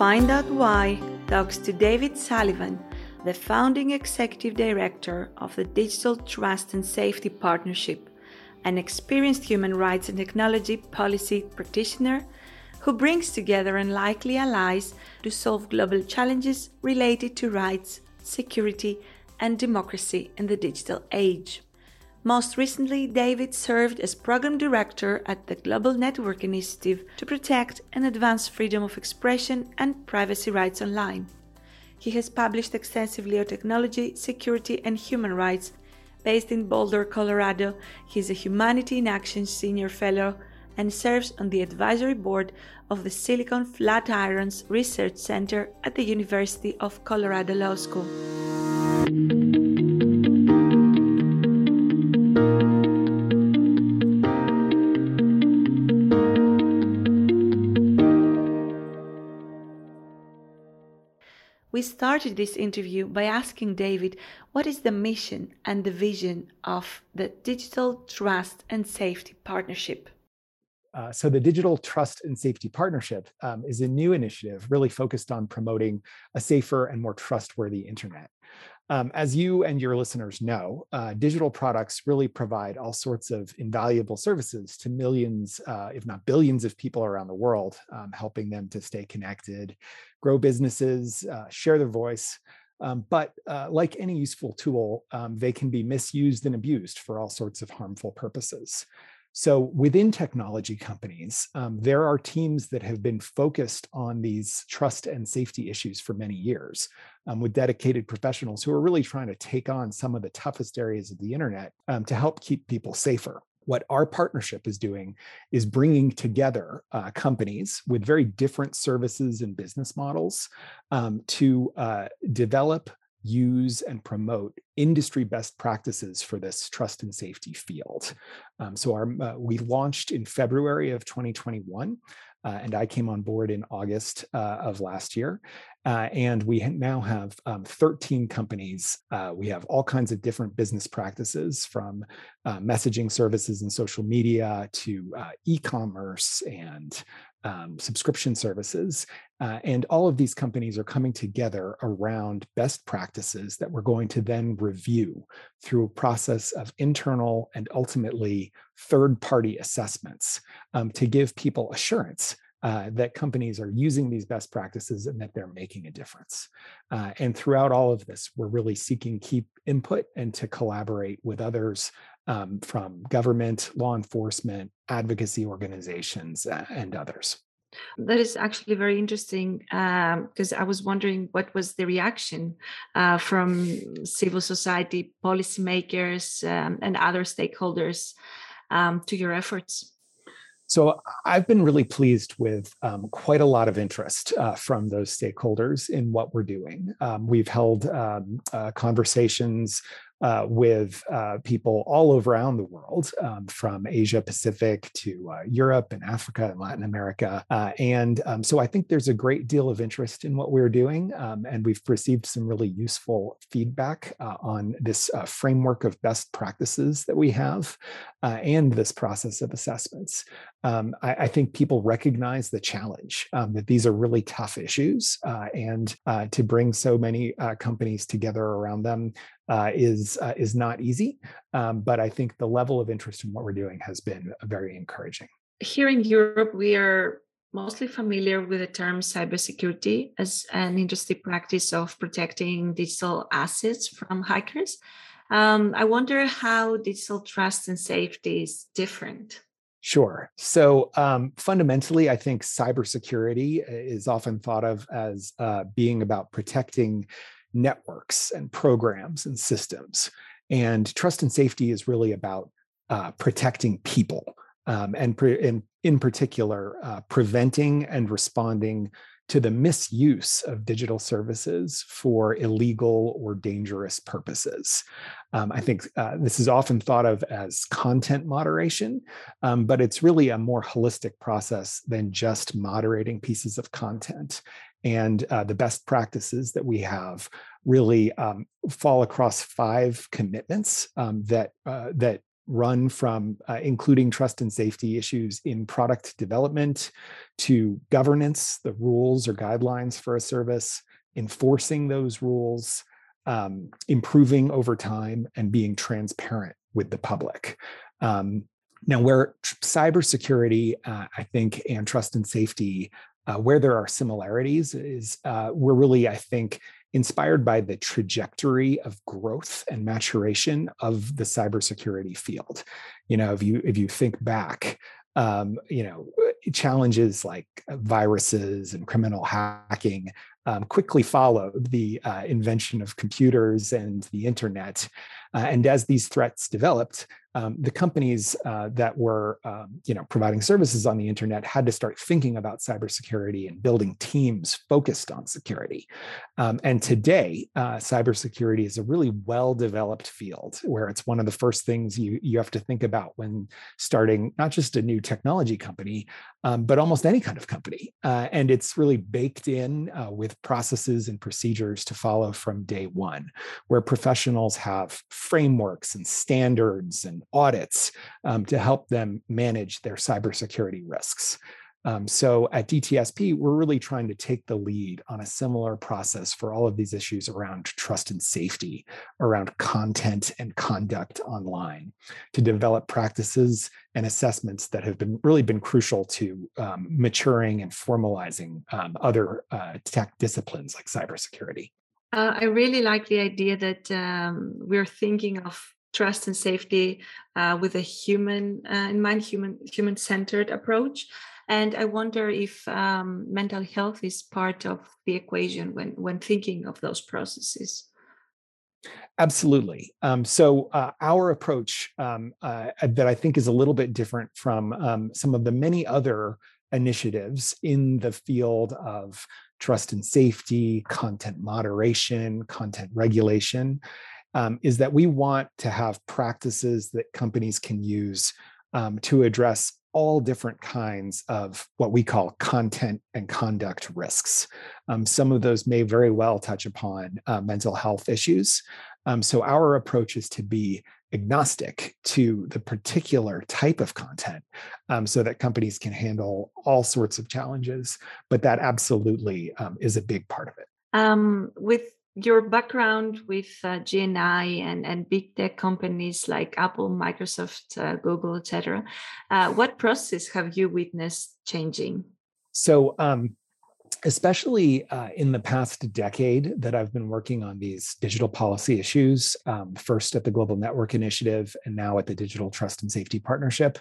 Find Out Why talks to David Sullivan, the founding executive director of the Digital Trust and Safety Partnership, an experienced human rights and technology policy practitioner who brings together unlikely allies to solve global challenges related to rights, security, and democracy in the digital age. Most recently, David served as program director at the Global Network Initiative to protect and advance freedom of expression and privacy rights online. He has published extensively on technology, security, and human rights. Based in Boulder, Colorado, he is a Humanity in Action Senior Fellow and serves on the advisory board of the Silicon Flatirons Research Center at the University of Colorado Law School. We started this interview by asking David what is the mission and the vision of the Digital Trust and Safety Partnership. Uh, so the Digital Trust and Safety Partnership um, is a new initiative really focused on promoting a safer and more trustworthy internet. Um, as you and your listeners know, uh, digital products really provide all sorts of invaluable services to millions, uh, if not billions, of people around the world, um, helping them to stay connected, grow businesses, uh, share their voice. Um, but uh, like any useful tool, um, they can be misused and abused for all sorts of harmful purposes. So within technology companies, um, there are teams that have been focused on these trust and safety issues for many years um, with dedicated professionals who are really trying to take on some of the toughest areas of the internet um, to help keep people safer. What our partnership is doing is bringing together uh, companies with very different services and business models um, to uh, develop use and promote industry best practices for this trust and safety field. Um, so our uh, we launched in February of 2021. Uh, and I came on board in August uh, of last year. Uh, and we now have um, 13 companies. Uh, we have all kinds of different business practices from uh, messaging services and social media to uh, e commerce and um, subscription services. Uh, and all of these companies are coming together around best practices that we're going to then review through a process of internal and ultimately third party assessments um, to give people assurance uh, that companies are using these best practices and that they're making a difference. Uh, and throughout all of this, we're really seeking keep input and to collaborate with others um, from government, law enforcement, advocacy organizations, uh, and others. That is actually very interesting because um, I was wondering what was the reaction uh, from civil society, policymakers, um, and other stakeholders um, to your efforts. So I've been really pleased with um, quite a lot of interest uh, from those stakeholders in what we're doing. Um, we've held um, uh, conversations uh, with uh, people all around the world, um, from Asia Pacific to uh, Europe and Africa and Latin America. Uh, and um, so I think there's a great deal of interest in what we're doing. Um, and we've received some really useful feedback uh, on this uh, framework of best practices that we have and this process of assessments. Um, I, I, think people recognize the challenge um, that these are really tough issues, and to bring so many companies together around them uh, is uh, is not easy. Um, but I think the level of interest in what we're doing has been very encouraging. Here in Europe, we are mostly familiar with the term cybersecurity as an industry practice of protecting digital assets from hackers. Um, I wonder how digital trust and safety is different. Sure. So um, fundamentally, I think cybersecurity uh, is often thought of as uh, being about protecting networks and programs and systems. And trust and safety is really about uh, protecting people um, and, pre- in, particular, uh, preventing and responding to the misuse of digital services for illegal or dangerous purposes. Um, I think uh, this is often thought of as content moderation, um, but it's really a more holistic process than just moderating pieces of content and uh, the best practices that we have really um, fall across five commitments um, that uh, that run from uh, including trust and safety issues in product development to governance, the rules or guidelines for a service, enforcing those rules, um, improving over time, and being transparent with the public. Um, now, where cybersecurity, uh, I think, and trust and safety, uh, where there are similarities is uh, we're really, I think, inspired by the trajectory of growth and maturation of the cybersecurity field. You know, if you if you think back, um, you know, challenges like viruses and criminal hacking um, quickly followed the uh, invention of computers and the internet. Uh, and as these threats developed, um, the companies uh, that were um, you know providing services on the internet had to start thinking about cybersecurity and building teams focused on security. Um, and today uh, cybersecurity is a really well developed field where it's one of the first things you you have to think about when starting not just a new technology company um, but almost any kind of company. Uh, and it's really baked in uh, with processes and procedures to follow from day one where professionals have frameworks and standards and audits um, to help them manage their cybersecurity risks. Um, so at DTSP, we're really trying to take the lead on a similar process for all of these issues around trust and safety, around content and conduct online, to develop practices and assessments that have been really been crucial to um, maturing and formalizing um, other uh, tech disciplines like cybersecurity. Uh, I really like the idea that um, we're thinking of trust and safety uh, with a human uh, in mind, human human centered approach. And I wonder if um, mental health is part of the equation when when thinking of those processes. Absolutely. Um, so uh, our approach um, uh, that I think is a little bit different from um, some of the many other initiatives in the field of trust and safety, content moderation, content regulation, um, is that we want to have practices that companies can use um, to address all different kinds of what we call content and conduct risks. Um, some of those may very well touch upon uh, mental health issues. Um, so, our approach is to be agnostic to the particular type of content um, so that companies can handle all sorts of challenges. But that absolutely um, is a big part of it. Um, with your background with uh, GNI and, and big tech companies like Apple, Microsoft, uh, Google, etc., uh, what process have you witnessed changing? So, um, especially uh, in the past decade that I've been working on these digital policy issues, um, first at the Global Network Initiative and now at the Digital Trust and Safety Partnership,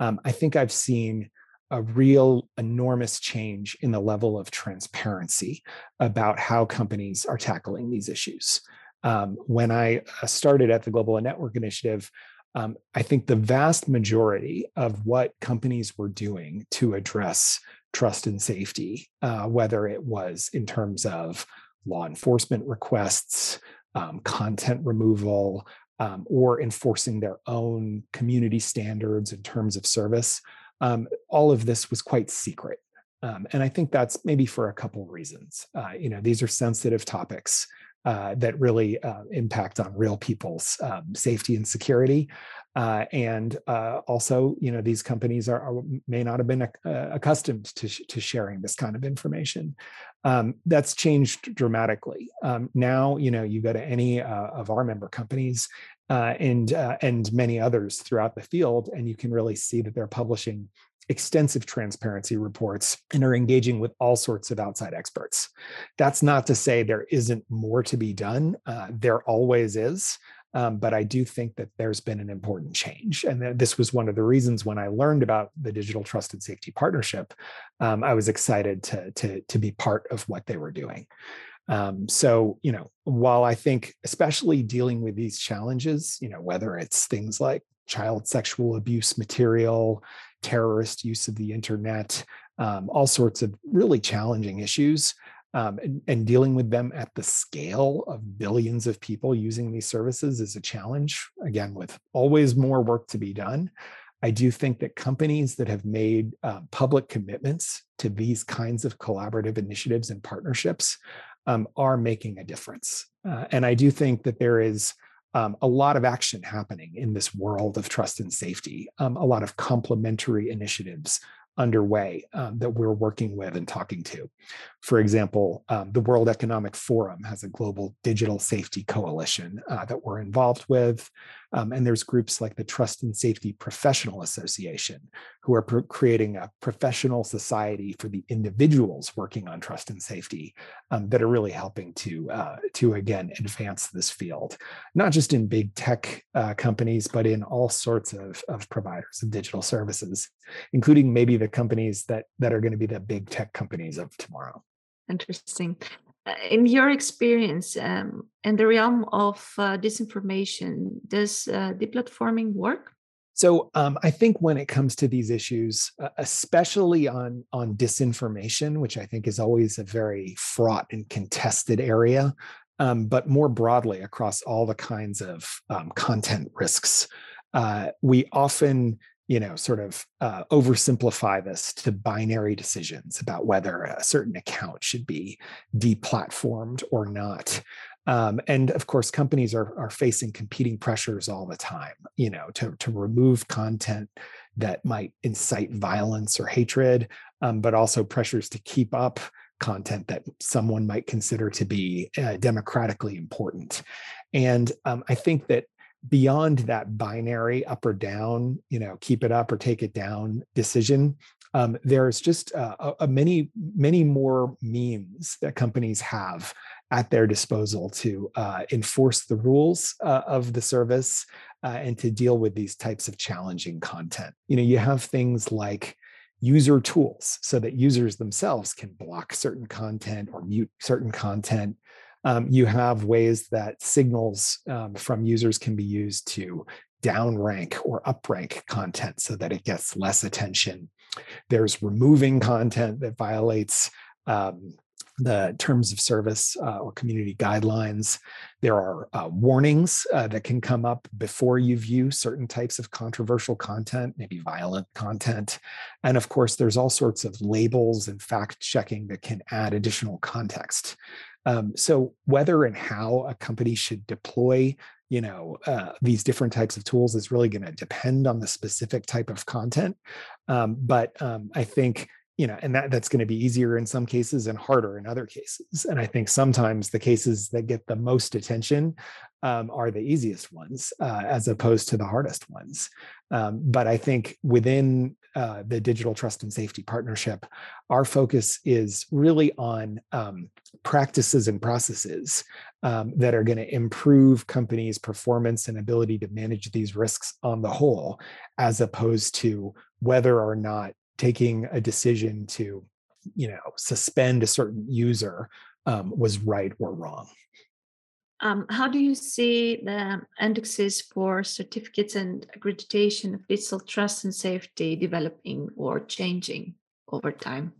um, I think I've seen a real enormous change in the level of transparency about how companies are tackling these issues. Um, when I uh, started at the Global Network Initiative, um, I think the vast majority of what companies were doing to address trust and safety, uh, whether it was in terms of law enforcement requests, um, content removal, um, or enforcing their own community standards in terms of service, um, all of this was quite secret. Um, and I think that's maybe for a couple reasons. Uh, you know, these are sensitive topics uh, that really uh, impact on real people's um, safety and security. Uh, and uh, also, you know, these companies are, are may not have been uh, accustomed to, sh- to sharing this kind of information. Um, that's changed dramatically. Um, now, you know, you go to any of our member companies, and and many others throughout the field, and you can really see that they're publishing extensive transparency reports and are engaging with all sorts of outside experts. That's not to say there isn't more to be done. Uh, there always is. Um, but I do think that there's been an important change. And this was one of the reasons when I learned about the Digital Trust and Safety Partnership, um, I was excited to, to, to be part of what they were doing. Um, so, you know, while I think, especially dealing with these challenges, you know, whether it's things like child sexual abuse material, terrorist use of the internet, um, all sorts of really challenging issues, um, and, and, dealing with them at the scale of billions of people using these services is a challenge. Again, with always more work to be done. I do think that companies that have made uh, public commitments to these kinds of collaborative initiatives and partnerships um, are making a difference. Uh, and I do think that there is um, a lot of action happening in this world of trust and safety, um, a lot of complementary initiatives underway um, that we're working with and talking to. For example, um, the World Economic Forum has a global digital safety coalition uh, that we're involved with. Um, and there's groups like the Trust and Safety Professional Association, who are pr- creating a professional society for the individuals working on trust and safety um, that are really helping to, uh, to again, advance this field, not just in big tech uh, companies, but in all sorts of, of providers of digital services, including maybe the companies that, that are going to be the big tech companies of tomorrow. Interesting. Uh, in your experience um, in the realm of uh, disinformation, does uh, deplatforming work? So um, I think when it comes to these issues, uh, especially on on disinformation, which I think is always a very fraught and contested area, um, but more broadly across all the kinds of um, content risks, uh, we often you know sort of uh, oversimplify this to binary decisions about whether a certain account should be deplatformed or not. Um, and of course companies are, are facing competing pressures all the time you know to, to remove content that might incite violence or hatred um, but also pressures to keep up content that someone might consider to be uh, democratically important. And um, i think that beyond that binary up or down, you know, keep it up or take it down decision, um, there's just uh, a, a many, many more means that companies have at their disposal to uh, enforce the rules uh, of the service uh, and to deal with these types of challenging content. You know, you have things like user tools so that users themselves can block certain content or mute certain content um, you have ways that signals um, from users can be used to downrank or uprank content so that it gets less attention. There's removing content that violates um, the terms of service uh, or community guidelines. There are uh, warnings uh, that can come up before you view certain types of controversial content, maybe violent content. And of course, there's all sorts of labels and fact checking that can add additional context. Um, so whether and how a company should deploy, you know, uh, these different types of tools is really going to depend on the specific type of content. Um, but um, I think you know and that that's going to be easier in some cases and harder in other cases and i think sometimes the cases that get the most attention um, are the easiest ones uh, as opposed to the hardest ones. Um, but i think within uh, the digital trust and safety partnership our focus is really on um, practices and processes um, that are going to improve companies performance and ability to manage these risks on the whole as opposed to whether or not taking a decision to you know suspend a certain user um, was right or wrong um, how do you see the indexes for certificates and accreditation of digital trust and safety developing or changing over time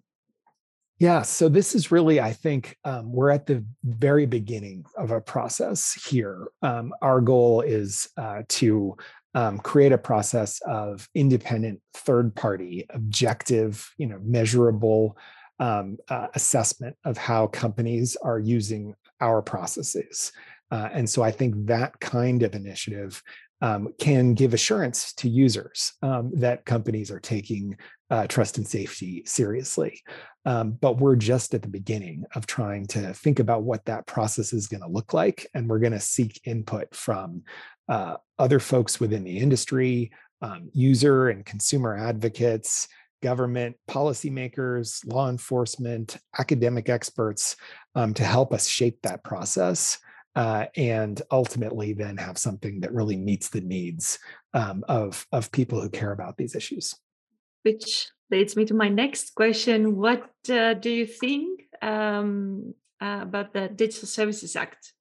yeah, so this is really, I think, um, we're at the very beginning of a process here. Um, our goal is uh, to um, create a process of independent third party objective you know measurable um, uh, assessment of how companies are using our processes uh, and so i think that kind of initiative um, can give assurance to users um, that companies are taking uh, trust and safety seriously. Um, but we're just at the beginning of trying to think about what that process is going to look like. And we're going to seek input from uh, other folks within the industry, um, user and consumer advocates, government, policymakers, law enforcement, academic experts um, to help us shape that process. Uh, and ultimately, then have something that really meets the needs um, of, of people who care about these issues. Which leads me to my next question. What uh, do you think um, uh, about the Digital Services Act?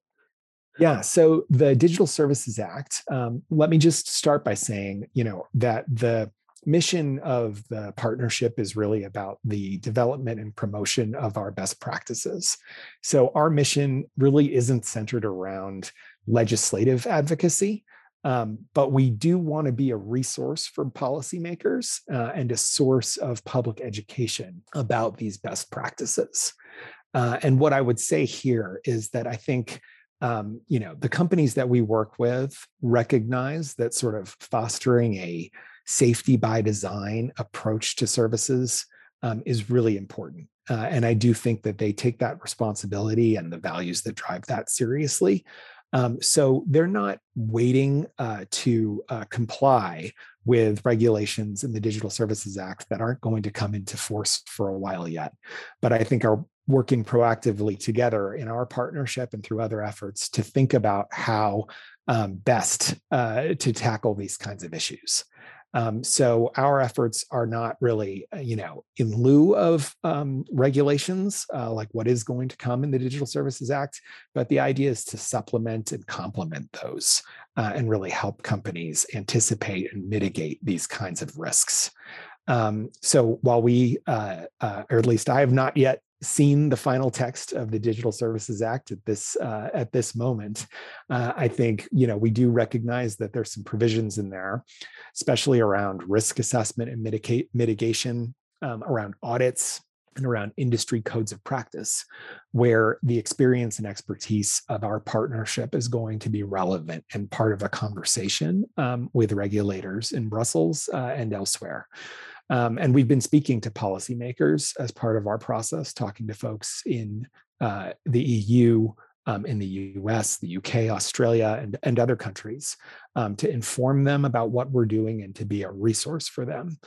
Yeah. So the Digital Services Act, um, let me just start by saying, you know, that the mission of the partnership is really about the development and promotion of our best practices. So our mission really isn't centered around legislative advocacy. Um, but we do want to be a resource for policymakers uh, and a source of public education about these best practices. Uh, and what I would say here is that I think um, you know, the companies that we work with recognize that sort of fostering a safety by design approach to services um, is really important. Uh, and I do think that they take that responsibility and the values that drive that seriously. Um, so they're not waiting uh, to uh, comply with regulations in the Digital Services Act that aren't going to come into force for a while yet. But I think are working proactively together in our partnership and through other efforts to think about how um, best uh, to tackle these kinds of issues. Um, so our efforts are not really, uh, you know, in lieu of um, regulations uh, like what is going to come in the Digital Services Act, but the idea is to supplement and complement those uh, and really help companies anticipate and mitigate these kinds of risks. Um, so while we, uh, uh, or at least I have not yet seen the final text of the Digital Services Act at this uh, at this moment, uh, I think you know we do recognize that there's some provisions in there, especially around risk assessment and mitigate mitigation, um, around audits, and around industry codes of practice, where the experience and expertise of our partnership is going to be relevant and part of a conversation um, with regulators in Brussels uh, and elsewhere. Um, and we've been speaking to policymakers as part of our process, talking to folks in uh, the EU, um, in the US, the UK, Australia, and, and other countries um, to inform them about what we're doing and to be a resource for them.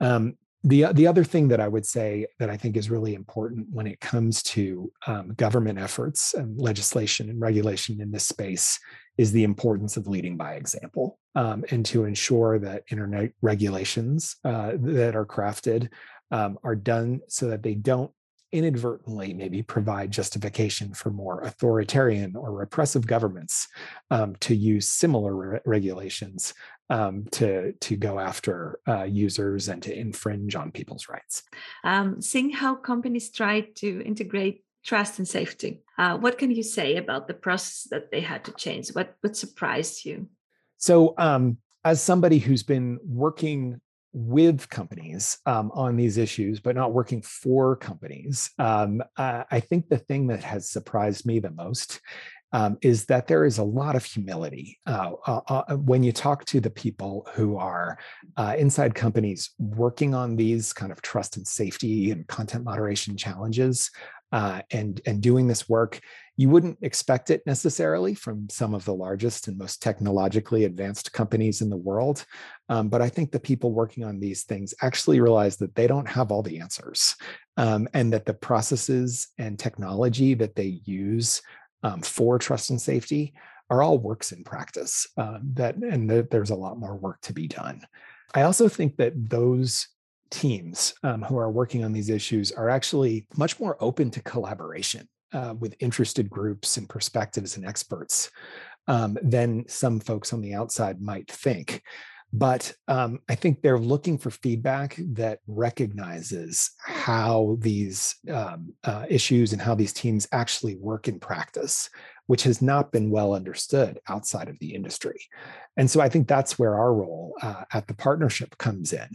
Um, the, the other thing that I would say that I think is really important when it comes to um, government efforts and legislation and regulation in this space is the importance of leading by example um, and to ensure that internet regulations uh, that are crafted um, are done so that they don't inadvertently maybe provide justification for more authoritarian or repressive governments um, to use similar re- regulations um, to to go after uh, users and to infringe on people's rights. Um, seeing how companies try to integrate trust and safety, uh, what can you say about the process that they had to change? What what surprised you? So, um, as somebody who's been working with companies um, on these issues, but not working for companies. Um, uh, I think the thing that has surprised me the most um, is that there is a lot of humility uh, uh, uh when you talk to the people who are uh, inside companies working on these kind of trust and safety and content moderation challenges uh, and and doing this work you wouldn't expect it necessarily from some of the largest and most technologically advanced companies in the world um, but i think the people working on these things actually realize that they don't have all the answers um, and that the processes and technology that they use um, for trust and safety are all works in practice um, that and that there's a lot more work to be done i also think that those teams um, who are working on these issues are actually much more open to collaboration uh, with interested groups and perspectives and experts um, than some folks on the outside might think. But um, I think they're looking for feedback that recognizes how these um, uh, issues and how these teams actually work in practice, which has not been well understood outside of the industry. And so I think that's where our role uh, at the partnership comes in.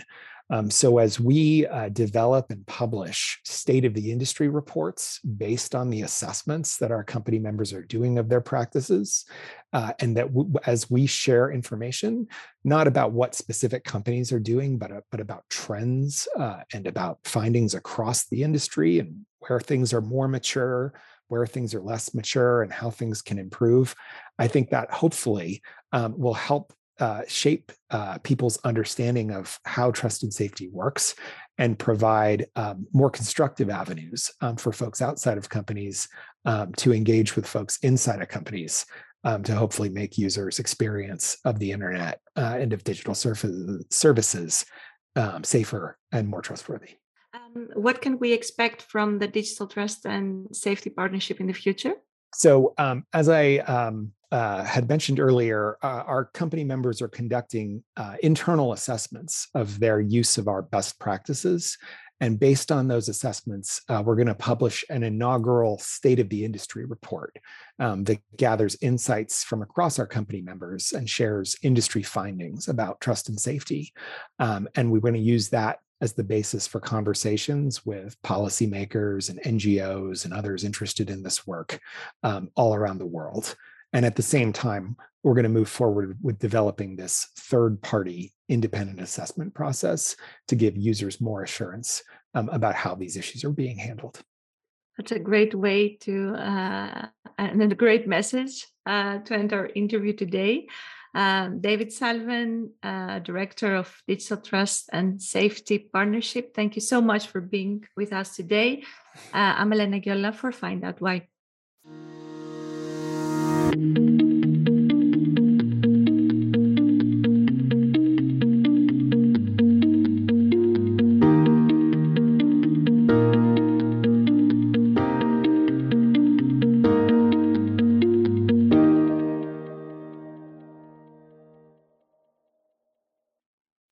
Um, so, as we uh, develop and publish state of the industry reports based on the assessments that our company members are doing of their practices, uh, and that w- as we share information, not about what specific companies are doing, but, uh, but about trends uh, and about findings across the industry and where things are more mature, where things are less mature, and how things can improve, I think that hopefully um, will help uh, shape uh, people's understanding of how trust and safety works and provide um, more constructive avenues um, for folks outside of companies um, to engage with folks inside of companies um, to hopefully make users experience of the internet uh, and of digital services um, safer and more trustworthy. Um, what can we expect from the digital trust and safety partnership in the future? So, as I uh, had mentioned earlier, uh, our company members are conducting uh, internal assessments of their use of our best practices. And based on those assessments, uh, we're going to publish an inaugural State of the Industry report um, that gathers insights from across our company members and shares industry findings about trust and safety. Um, and we're going to use that as the basis for conversations with policymakers and NGOs and others interested in this work um, all around the world. And at the same time, we're going to move forward with developing this third party independent assessment process to give users more assurance um, about how these issues are being handled. That's a great way to, uh, and a great message uh, to end our interview today. Um, David Sullivan, uh, Director of Digital Trust and Safety Partnership, thank you so much for being with us today. Uh, I'm Elena Giolla for Find Out Why.